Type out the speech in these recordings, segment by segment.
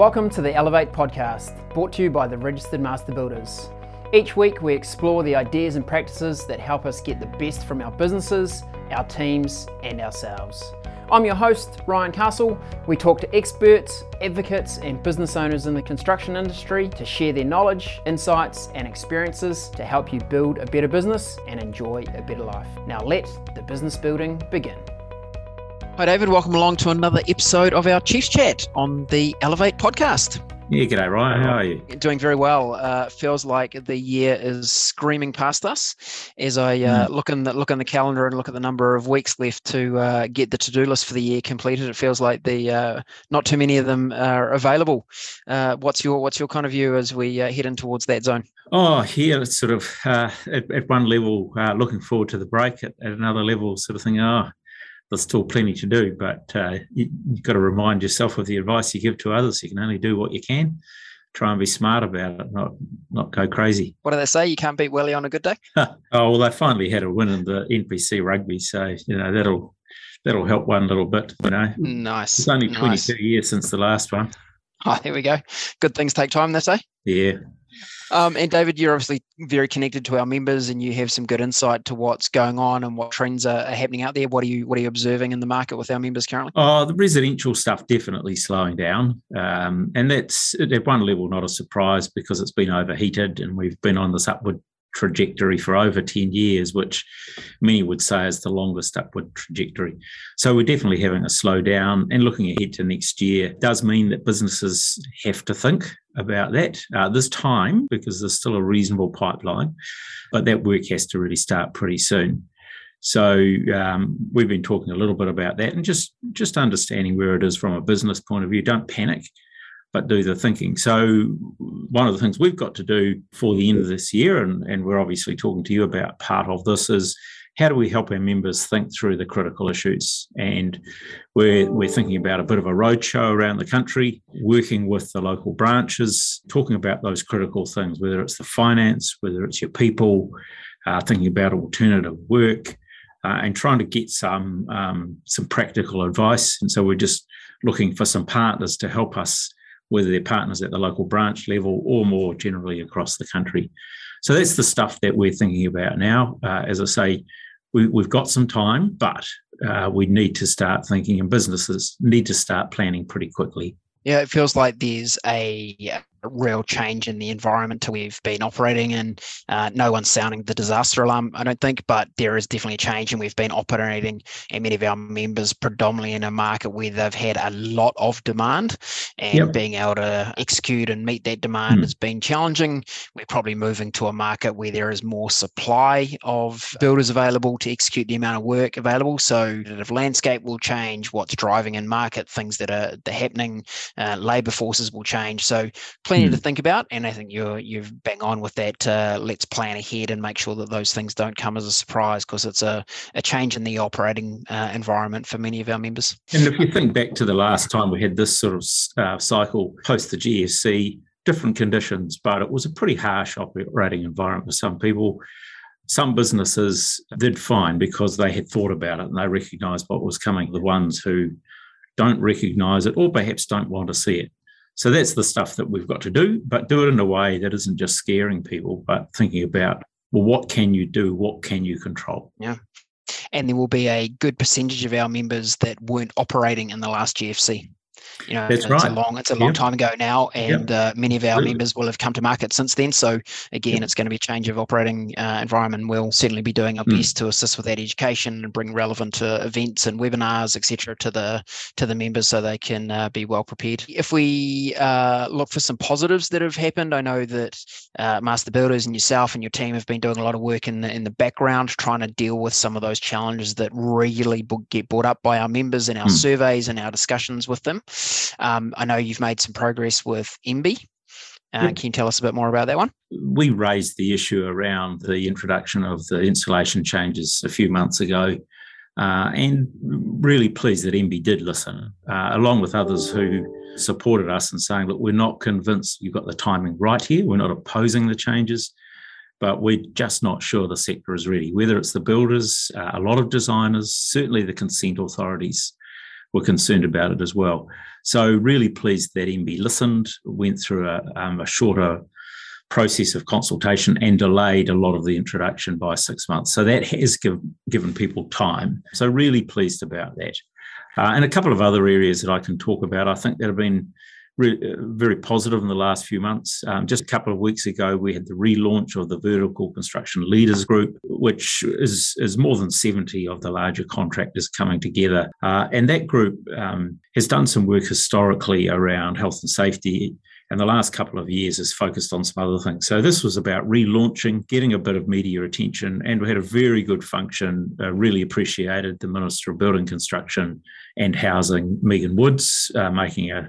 Welcome to the Elevate podcast, brought to you by the Registered Master Builders. Each week, we explore the ideas and practices that help us get the best from our businesses, our teams, and ourselves. I'm your host, Ryan Castle. We talk to experts, advocates, and business owners in the construction industry to share their knowledge, insights, and experiences to help you build a better business and enjoy a better life. Now, let the business building begin. Hi, David. Welcome along to another episode of our Chiefs Chat on the Elevate podcast. Yeah, g'day, Ryan. How are you? Doing very well. Uh, feels like the year is screaming past us as I uh, mm. look in the look in the calendar and look at the number of weeks left to uh, get the to-do list for the year completed. It feels like the uh, not too many of them are available. Uh, what's your what's your kind of view as we uh, head in towards that zone? Oh, yeah, it's sort of at, at, one level looking forward to the break. At, at another level, sort of thing. Oh, there's still plenty to do, but uh, you, have got to remind yourself of the advice you give to others. You can only do what you can. Try and be smart about it, not not go crazy. What do they say? You can't beat Welly on a good day. oh well, they finally had a win in the NPC rugby, so you know that'll that'll help one little bit. You know, nice. It's only 22 nice. years since the last one. Oh, there we go. Good things take time, they say. Yeah, um, and David, you're obviously very connected to our members, and you have some good insight to what's going on and what trends are, are, happening out there. What are you What are you observing in the market with our members currently? Oh, the residential stuff definitely slowing down, um, and that's at one level not a surprise because it's been overheated, and we've been on this upward trajectory for over 10 years, which many would say is the longest upward trajectory. So we're definitely having a slowdown and looking ahead to next year does mean that businesses have to think about that uh, this time because there's still a reasonable pipeline, but that work has to really start pretty soon. So um, we've been talking a little bit about that and just just understanding where it is from a business point of view. Don't panic but do the thinking. So, one of the things we've got to do for the end of this year, and, and we're obviously talking to you about part of this, is how do we help our members think through the critical issues? And we're, we're thinking about a bit of a roadshow around the country, working with the local branches, talking about those critical things, whether it's the finance, whether it's your people, uh, thinking about alternative work. Uh, and trying to get some um, some practical advice, and so we're just looking for some partners to help us whether they're partners at the local branch level or more generally across the country. So that's the stuff that we're thinking about now. Uh, as I say, we, have got some time, but uh, we need to start thinking, and businesses need to start planning pretty quickly. Yeah, it feels like there's a real change in the environment we've been operating in. Uh, no one's sounding the disaster alarm, I don't think, but there is definitely a change, and we've been operating, and many of our members predominantly in a market where they've had a lot of demand, and yep. being able to execute and meet that demand mm. has been challenging. We're probably moving to a market where there is more supply of builders available to execute the amount of work available. So the landscape will change, what's driving in market, things that are, that are happening, uh, labor forces will change. So plenty mm. to think about. And I think you're you're bang on with that. Uh, let's plan ahead and make sure that those things don't come as a surprise because it's a, a change in the operating uh, environment for many of our members. And if you think back to the last time we had this sort of uh, cycle post the GFC, different conditions, but it was a pretty harsh operating environment for some people. Some businesses did fine because they had thought about it and they recognised what was coming. The ones who don't recognise it or perhaps don't want to see it so that's the stuff that we've got to do, but do it in a way that isn't just scaring people, but thinking about, well, what can you do? What can you control? Yeah. And there will be a good percentage of our members that weren't operating in the last GFC. You know, That's it's right. a long, it's a long yep. time ago now, and yep. uh, many of our members will have come to market since then. So again, yep. it's going to be a change of operating uh, environment. We'll certainly be doing our mm. best to assist with that education and bring relevant uh, events and webinars, etc., to the to the members so they can uh, be well prepared. If we uh, look for some positives that have happened, I know that uh, Master Builders and yourself and your team have been doing a lot of work in the in the background, trying to deal with some of those challenges that regularly get brought up by our members in our mm. surveys and our discussions with them. Um, I know you've made some progress with MBIE. Uh, yep. Can you tell us a bit more about that one? We raised the issue around the introduction of the insulation changes a few months ago, uh, and really pleased that MBIE did listen, uh, along with others who supported us and saying, look, we're not convinced you've got the timing right here. We're not opposing the changes, but we're just not sure the sector is ready, whether it's the builders, uh, a lot of designers, certainly the consent authorities were concerned about it as well. So really pleased that MBIE listened, went through a, um, a shorter process of consultation and delayed a lot of the introduction by six months. So that has give, given people time. So really pleased about that. Uh, and a couple of other areas that I can talk about, I think that have been re- very positive in the last few months. Um, just a couple of weeks ago, we had the relaunch of the Vertical Construction Leaders Group, which is, is more than 70 of the larger contractors coming together. Uh, and that group um, has done some work historically around health and safety and the last couple of years has focused on some other things. So this was about relaunching, getting a bit of media attention, and we had a very good function. Uh, really appreciated the Minister of Building Construction and Housing, Megan Woods, uh, making a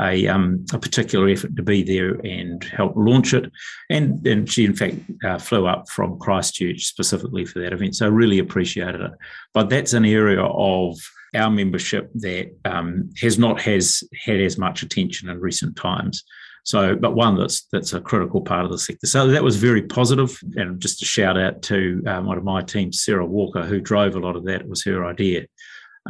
a, um, a, particular effort to be there and help launch it. And, and she, in fact, uh, flew up from Christchurch specifically for that event. So, I really appreciated it. But that's an area of our membership that um, has not has had as much attention in recent times. So, but one that's that's a critical part of the sector. So that was very positive, and just a shout out to um, one of my team, Sarah Walker, who drove a lot of that. It was her idea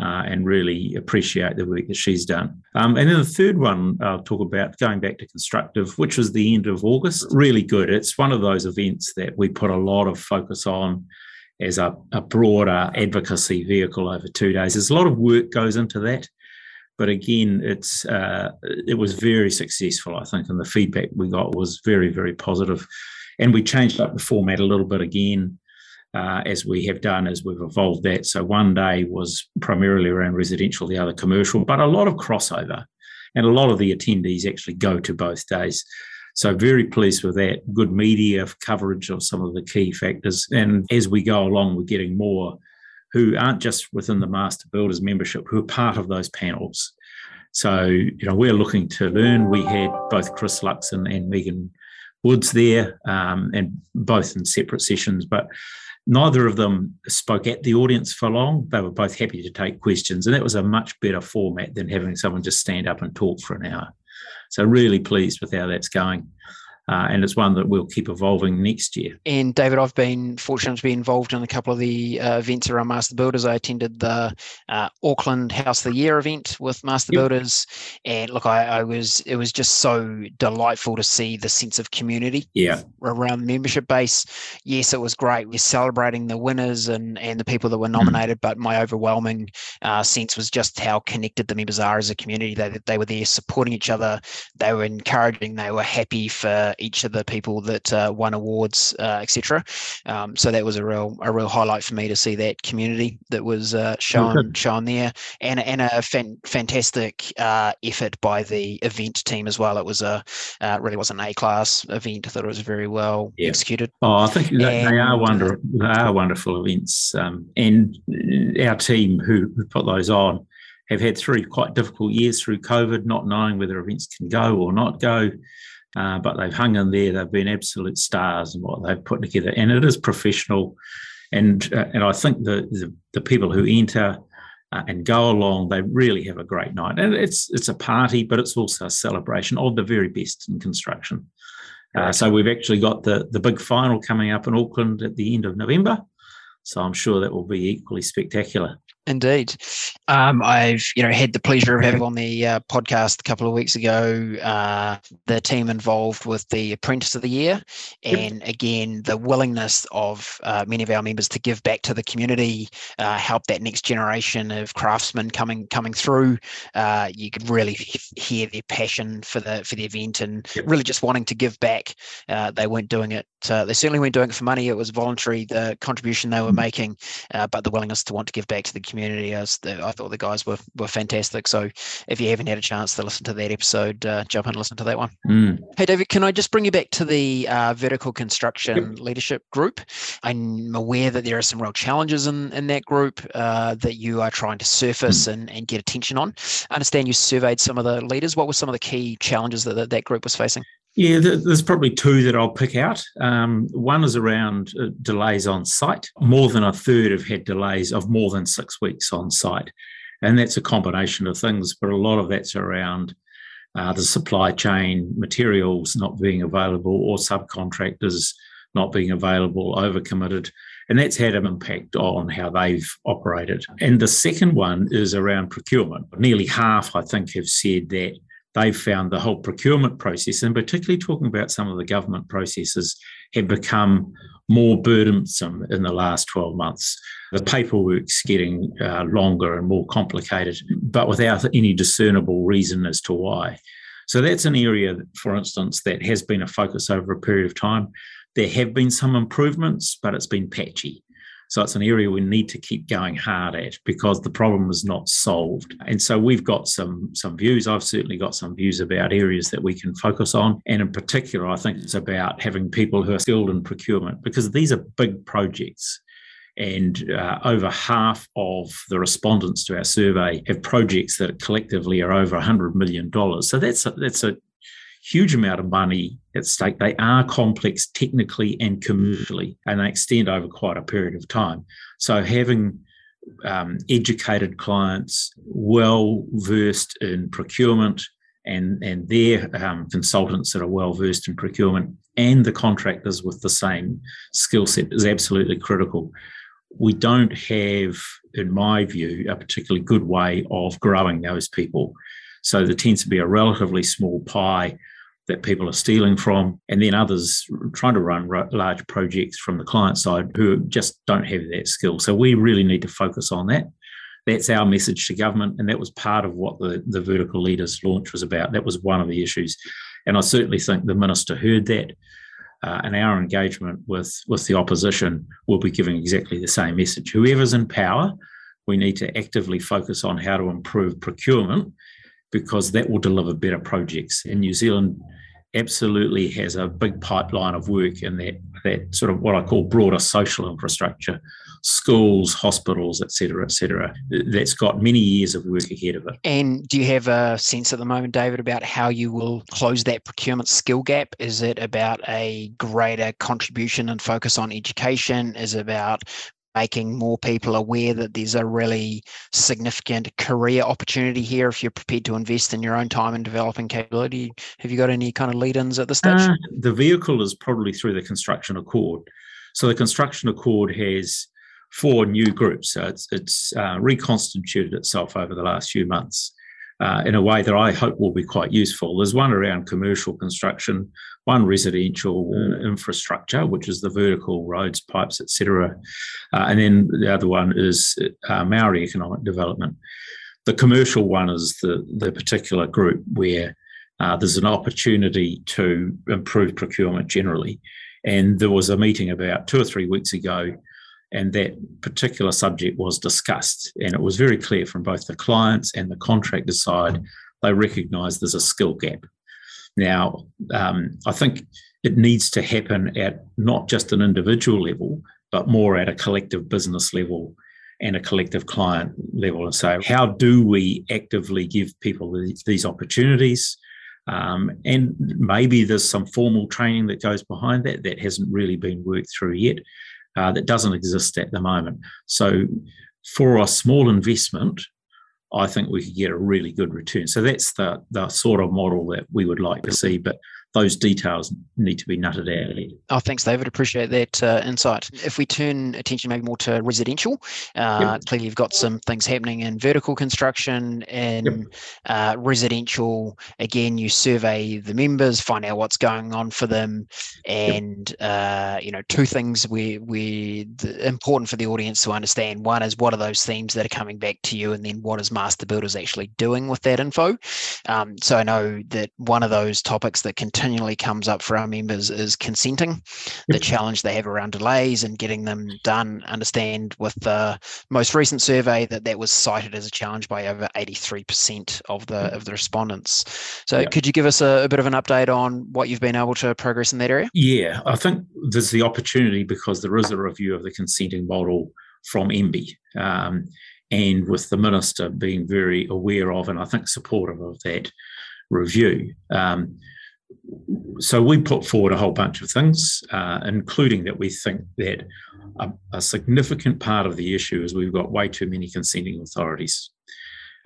uh, and really appreciate the work that she's done. Um, and then the third one I'll talk about going back to constructive, which was the end of August. Really good. It's one of those events that we put a lot of focus on as a, a broader advocacy vehicle over two days. There's a lot of work goes into that. But again, it's uh, it was very successful, I think, and the feedback we got was very, very positive. And we changed up the format a little bit again uh, as we have done as we've evolved that. So one day was primarily around residential, the other commercial, but a lot of crossover. And a lot of the attendees actually go to both days. So very pleased with that. Good media coverage of some of the key factors. And as we go along, we're getting more who aren't just within the Master Builders membership, who are part of those panels. So, you know, we're looking to learn. We had both Chris Luxon and Megan Woods there, um, and both in separate sessions. But Neither of them spoke at the audience for long. They were both happy to take questions, and that was a much better format than having someone just stand up and talk for an hour. So, really pleased with how that's going uh, and it's one that we'll keep evolving next year. And David, I've been fortunate to be involved in a couple of the uh, events around Master Builders. I attended the uh, Auckland House of the Year event with Master yep. Builders, and look, I, I, was it was just so delightful to see the sense of community yeah. around the membership base. Yes, it was great. We're celebrating the winners and and the people that were mm. nominated, mm. but my overwhelming uh, sense was just how connected the members are as a community. They they were there supporting each other. They were encouraging. They were happy for each of the people that uh, won awards, uh, etc. Um, so that was a real a real highlight for me to see that community that was uh, shown okay. shown there, and and a fan, fantastic uh, effort by the event team as well. It was a uh, really was an A class event. I thought it was very well yeah. executed. Oh, I think and, they are wonderful. They are wonderful events, um, and our team who, who put those on have had three quite difficult years through COVID, not knowing whether events can go or not go. Uh, but they've hung in there. They've been absolute stars in what they've put together, and it is professional. And uh, and I think the, the, the people who enter uh, and go along, they really have a great night. And it's it's a party, but it's also a celebration of the very best in construction. Uh, so we've actually got the the big final coming up in Auckland at the end of November. So I'm sure that will be equally spectacular. Indeed, um, I've you know had the pleasure of having on the uh, podcast a couple of weeks ago uh, the team involved with the Apprentice of the Year, and yep. again the willingness of uh, many of our members to give back to the community, uh, help that next generation of craftsmen coming coming through. Uh, you could really hear their passion for the for the event and yep. really just wanting to give back. Uh, they weren't doing it. They certainly weren't doing it for money. It was voluntary the contribution they were making, but the willingness to want to give back to the community. I, was, I thought the guys were, were fantastic. So if you haven't had a chance to listen to that episode, uh, jump in and listen to that one. Mm. Hey, David, can I just bring you back to the uh, vertical construction yep. leadership group? I'm aware that there are some real challenges in, in that group uh, that you are trying to surface mm. and, and get attention on. I understand you surveyed some of the leaders. What were some of the key challenges that that group was facing? Yeah, there's probably two that I'll pick out. Um, one is around uh, delays on site. More than a third have had delays of more than six weeks on site. And that's a combination of things, but a lot of that's around uh, the supply chain, materials not being available, or subcontractors not being available, overcommitted. And that's had an impact on how they've operated. And the second one is around procurement. Nearly half, I think, have said that they've found the whole procurement process, and particularly talking about some of the government processes, have become more burdensome in the last 12 months. The paperwork's getting uh, longer and more complicated, but without any discernible reason as to why. So that's an area, for instance, that has been a focus over a period of time. There have been some improvements, but it's been patchy. So it's an area we need to keep going hard at because the problem is not solved. And so we've got some some views. I've certainly got some views about areas that we can focus on. And in particular, I think it's about having people who are skilled in procurement because these are big projects. And uh, over half of the respondents to our survey have projects that collectively are over $100 million. So that's a, that's a huge amount of money at stake. They are complex technically and commercially, and they extend over quite a period of time. So having um, educated clients, well versed in procurement, and and their um, consultants that are well versed in procurement, and the contractors with the same skill set is absolutely critical. We don't have, in my view, a particularly good way of growing those people. So there tends to be a relatively small pie that people are stealing from, and then others trying to run large projects from the client side who just don't have that skill. So we really need to focus on that. That's our message to government, and that was part of what the, the vertical leaders launch was about. That was one of the issues, and I certainly think the minister heard that. Uh, and our engagement with with the opposition will be giving exactly the same message. Whoever's in power, we need to actively focus on how to improve procurement because that will deliver better projects. And New Zealand absolutely has a big pipeline of work in that that sort of what I call broader social infrastructure, schools, hospitals, etc., etc. That's got many years of work ahead of it. And do you have a sense at the moment, David, about how you will close that procurement skill gap? Is it about a greater contribution and focus on education? Is it about making more people aware that there's a really significant career opportunity here if you're prepared to invest in your own time and developing capability. Have you got any kind of lead ins at this stage? Uh, the vehicle is probably through the construction accord. So the construction accord has four new groups. So it's, it's uh, reconstituted itself over the last few months. Uh, in a way that I hope will be quite useful. There's one around commercial construction, one residential uh, infrastructure, which is the vertical roads, pipes, etc., uh, and then the other one is uh, Maori economic development. The commercial one is the the particular group where uh, there's an opportunity to improve procurement generally, and there was a meeting about two or three weeks ago. And that particular subject was discussed, and it was very clear from both the clients and the contractor side they recognise there's a skill gap now, um, I think it needs to happen at not just an individual level, but more at a collective business level and a collective client level. And so, how do we actively give people these opportunities? Um, and maybe there's some formal training that goes behind that that hasn't really been worked through yet, uh, that doesn't exist at the moment. So, for a small investment, I think we could get a really good return. So that's the the sort of model that we would like to see. But those details need to be nutted out. Oh, thanks, David. Appreciate that uh, insight. If we turn attention maybe more to residential, uh, yep. clearly you've got some things happening in vertical construction and yep. uh, residential. Again, you survey the members, find out what's going on for them, and yep. Uh, you know two things we we important for the audience to understand. One is what are those themes that are coming back to you, and then what is Master Builders actually doing with that info. Um, so I know that one of those topics that continue continually comes up for our members is consenting, the challenge they have around delays and getting them done. Understand with the most recent survey that that was cited as a challenge by over 83% of the mm. of the respondents. So, could you give us a, a bit of an update on what you've been able to progress in that area? Yeah, I think there's the opportunity because there is a review of the consenting model from MBIE. Um, and with the minister being very aware of and I think supportive of that review. Um, so we put forward a whole bunch of things, uh, including that we think that a, a, significant part of the issue is we've got way too many consenting authorities.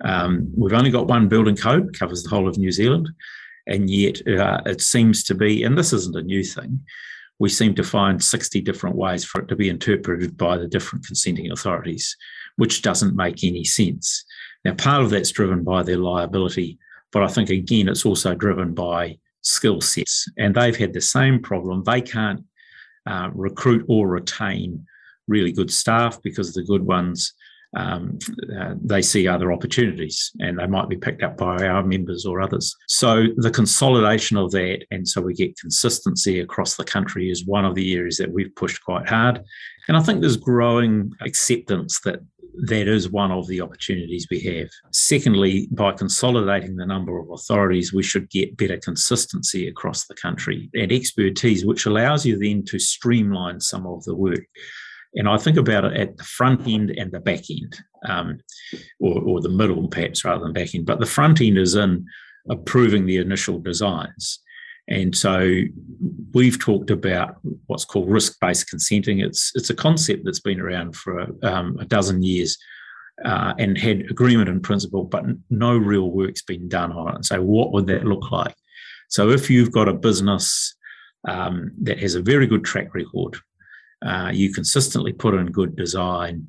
Um, we've only got one building code covers the whole of New Zealand, and yet uh, it seems to be, and this isn't a new thing, we seem to find 60 different ways for it to be interpreted by the different consenting authorities, which doesn't make any sense. Now, part of that's driven by their liability, but I think again, it's also driven by skill sets. And they've had the same problem. They can't uh, recruit or retain really good staff because the good ones um, uh, they see other opportunities and they might be picked up by our members or others. So the consolidation of that, and so we get consistency across the country, is one of the areas that we've pushed quite hard. And I think there's growing acceptance that that is one of the opportunities we have. Secondly, by consolidating the number of authorities, we should get better consistency across the country and expertise, which allows you then to streamline some of the work. And I think about it at the front end and the back end, um, or, or the middle perhaps rather than back end. But the front end is in approving the initial designs. And so we've talked about what's called risk-based consenting. It's it's a concept that's been around for um, a dozen years uh, and had agreement in principle, but no real work's been done on it. So what would that look like? So if you've got a business um, that has a very good track record, uh, you consistently put in good design,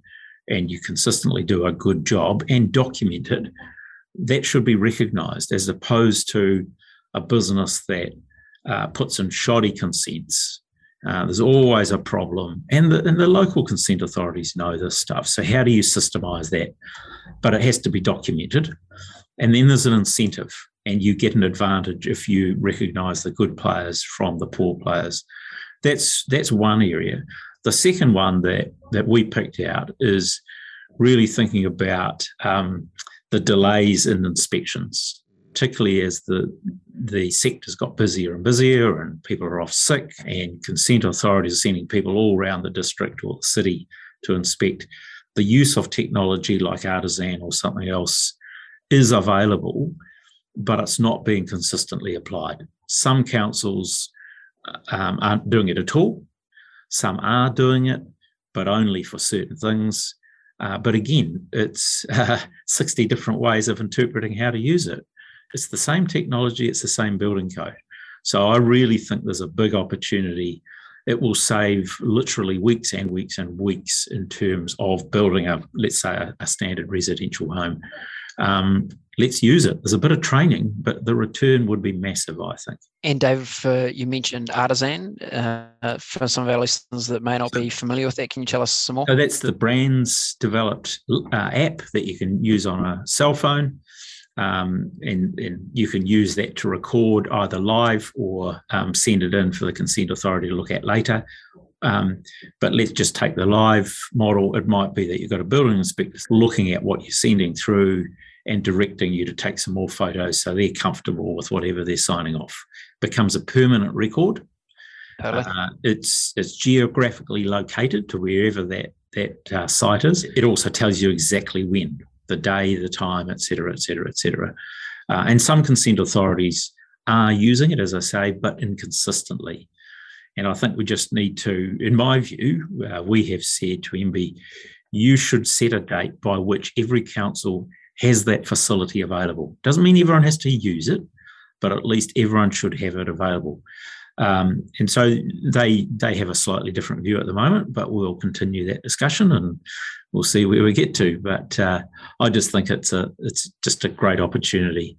and you consistently do a good job and document it, that should be recognised as opposed to a business that uh, puts in shoddy consents. Uh, there's always a problem, and the, and the local consent authorities know this stuff. So how do you systemize that? But it has to be documented, and then there's an incentive, and you get an advantage if you recognise the good players from the poor players. That's that's one area. The second one that that we picked out is really thinking about um, the delays in inspections particularly as the the sector's got busier and busier and people are off sick and consent authorities are sending people all around the district or the city to inspect. The use of technology like Artisan or something else is available, but it's not being consistently applied. Some councils um, aren't doing it at all. Some are doing it, but only for certain things. Uh, but again, it's uh, 60 different ways of interpreting how to use it. It's the same technology, it's the same building code. So I really think there's a big opportunity. It will save literally weeks and weeks and weeks in terms of building a, let's say, a, a standard residential home. Um, let's use it. There's a bit of training, but the return would be massive, I think. And Dave, uh, you mentioned Artisan. Uh, for some of our listeners that may not be familiar with that, can you tell us some more? So that's the BRANZ developed uh, app that you can use on a cell phone. Um, and, and, you can use that to record either live or um, send it in for the consent authority to look at later. Um, but let's just take the live model. It might be that you've got a building inspector looking at what you're sending through and directing you to take some more photos so they're comfortable with whatever they're signing off. Becomes a permanent record. Totally. Uh, it's it's geographically located to wherever that that uh, site is. It also tells you exactly when the day, the time, et cetera, et cetera, et cetera. Uh, and some consent authorities are using it, as I say, but inconsistently. And I think we just need to, in my view, uh, we have said to MBIE, you should set a date by which every council has that facility available. Doesn't mean everyone has to use it, but at least everyone should have it available. Um, and so they they have a slightly different view at the moment, but we'll continue that discussion and we'll see where we get to. But uh, I just think it's a it's just a great opportunity,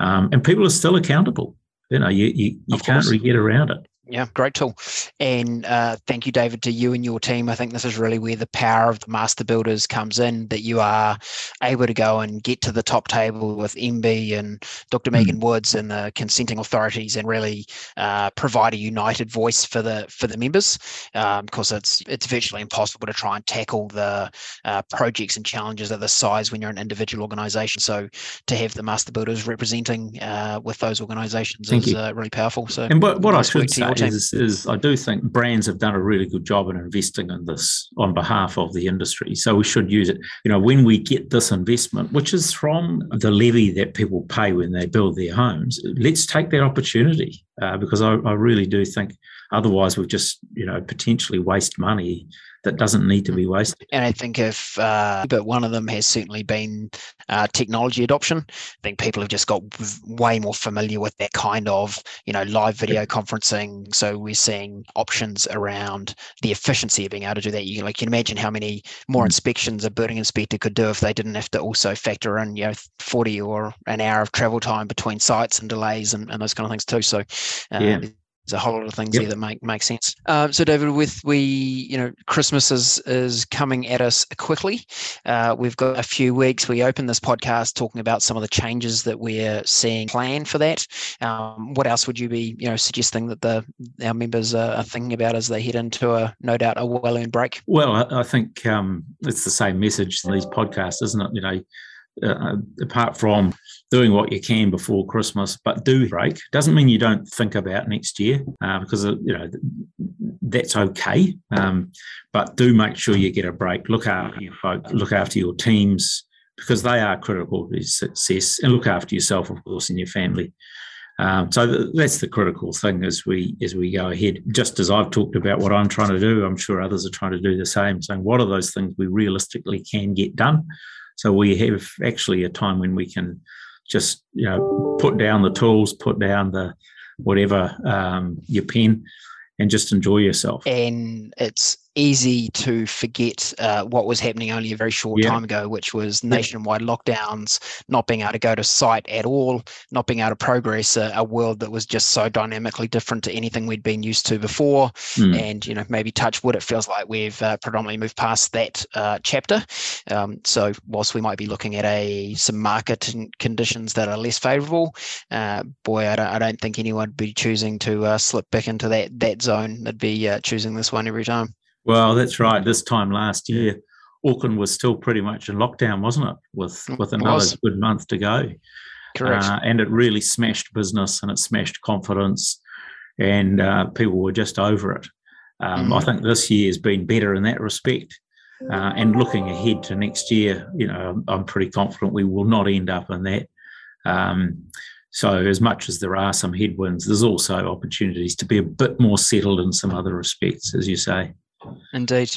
um, and people are still accountable. You know, you you, you can't really get around it. Yeah, great tool. And uh, thank you, David, to you and your team. I think this is really where the power of the master builders comes in, that you are able to go and get to the top table with MB and Dr. Mm. Megan Woods and the consenting authorities and really uh, provide a united voice for the for the members. Um, because it's it's virtually impossible to try and tackle the uh, projects and challenges of this size when you're an individual organization. So to have the master builders representing uh, with those organizations thank is uh, really powerful. So and what, what nice I should say is, is I do think BRANZ have done a really good job in investing in this on behalf of the industry. So we should use it. You know, when we get this investment, which is from the levy that people pay when they build their homes, let's take that opportunity uh, because I, I really do think otherwise we just, you know, potentially waste money that doesn't need to be wasted. And I think if, uh, but one of them has certainly been uh, technology adoption. I think people have just got way more familiar with that kind of, you know, live video conferencing. So we're seeing options around the efficiency of being able to do that. You like, you can imagine how many more mm. inspections a building inspector could do if they didn't have to also factor in, you know, 40 or an hour of travel time between sites and delays and, and those kind of things too. So, uh, yeah there's a whole lot of things yep. there that make make sense. Um, so, David, with we, you know, Christmas is is coming at us quickly. Uh, we've got a few weeks. We open this podcast talking about some of the changes that we're seeing planned for that. Um, what else would you be, you know, suggesting that the our members are, are thinking about as they head into a no doubt a well earned break? Well, I, I think um, it's the same message in these podcasts, isn't it? You know, uh, apart from doing what you can before Christmas, but do break. Doesn't mean you don't think about next year uh, because uh, you know that's okay. Um, but do make sure you get a break. Look after your folk. Look after your teams because they are critical to success, and look after yourself, of course, and your family. Um, so that's the critical thing as we as we go ahead. Just as I've talked about what I'm trying to do, I'm sure others are trying to do the same. Saying what are those things we realistically can get done, so we have actually a time when we can just you know put down the tools, put down the whatever um, your pen, and just enjoy yourself. And it's easy to forget uh, what was happening only a very short yeah. time ago, which was nationwide yeah. lockdowns, not being able to go to site at all, not being able to progress a, a, world that was just so dynamically different to anything we'd been used to before. Mm. And, you know, maybe touch wood, it feels like we've uh, predominantly moved past that uh, chapter. Um, so whilst we might be looking at a some market conditions that are less favorable, uh, boy, I don't, I don't think anyone would be choosing to uh, slip back into that, that zone. They'd be uh, choosing this one every time. Well, that's right. This time last year, Auckland was still pretty much in lockdown, wasn't it? With mm, with another good month to go. Correct. Uh, and it really smashed business and it smashed confidence, and uh, people were just over it. Um, mm-hmm. I think this year has been better in that respect. Uh, and looking ahead to next year, you know, I'm pretty confident we will not end up in that. Um, so, as much as there are some headwinds, there's also opportunities to be a bit more settled in some other respects, as you say. Indeed.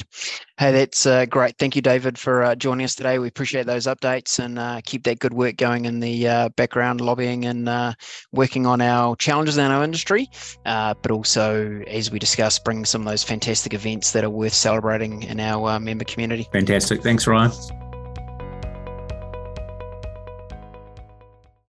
Hey, that's uh, great. Thank you, David, for uh, joining us today. We appreciate those updates and uh, keep that good work going in the uh, background, lobbying and uh, working on our challenges in our industry. Uh, but also, as we discussed, bring some of those fantastic events that are worth celebrating in our member community. Fantastic. Thanks, Ryan.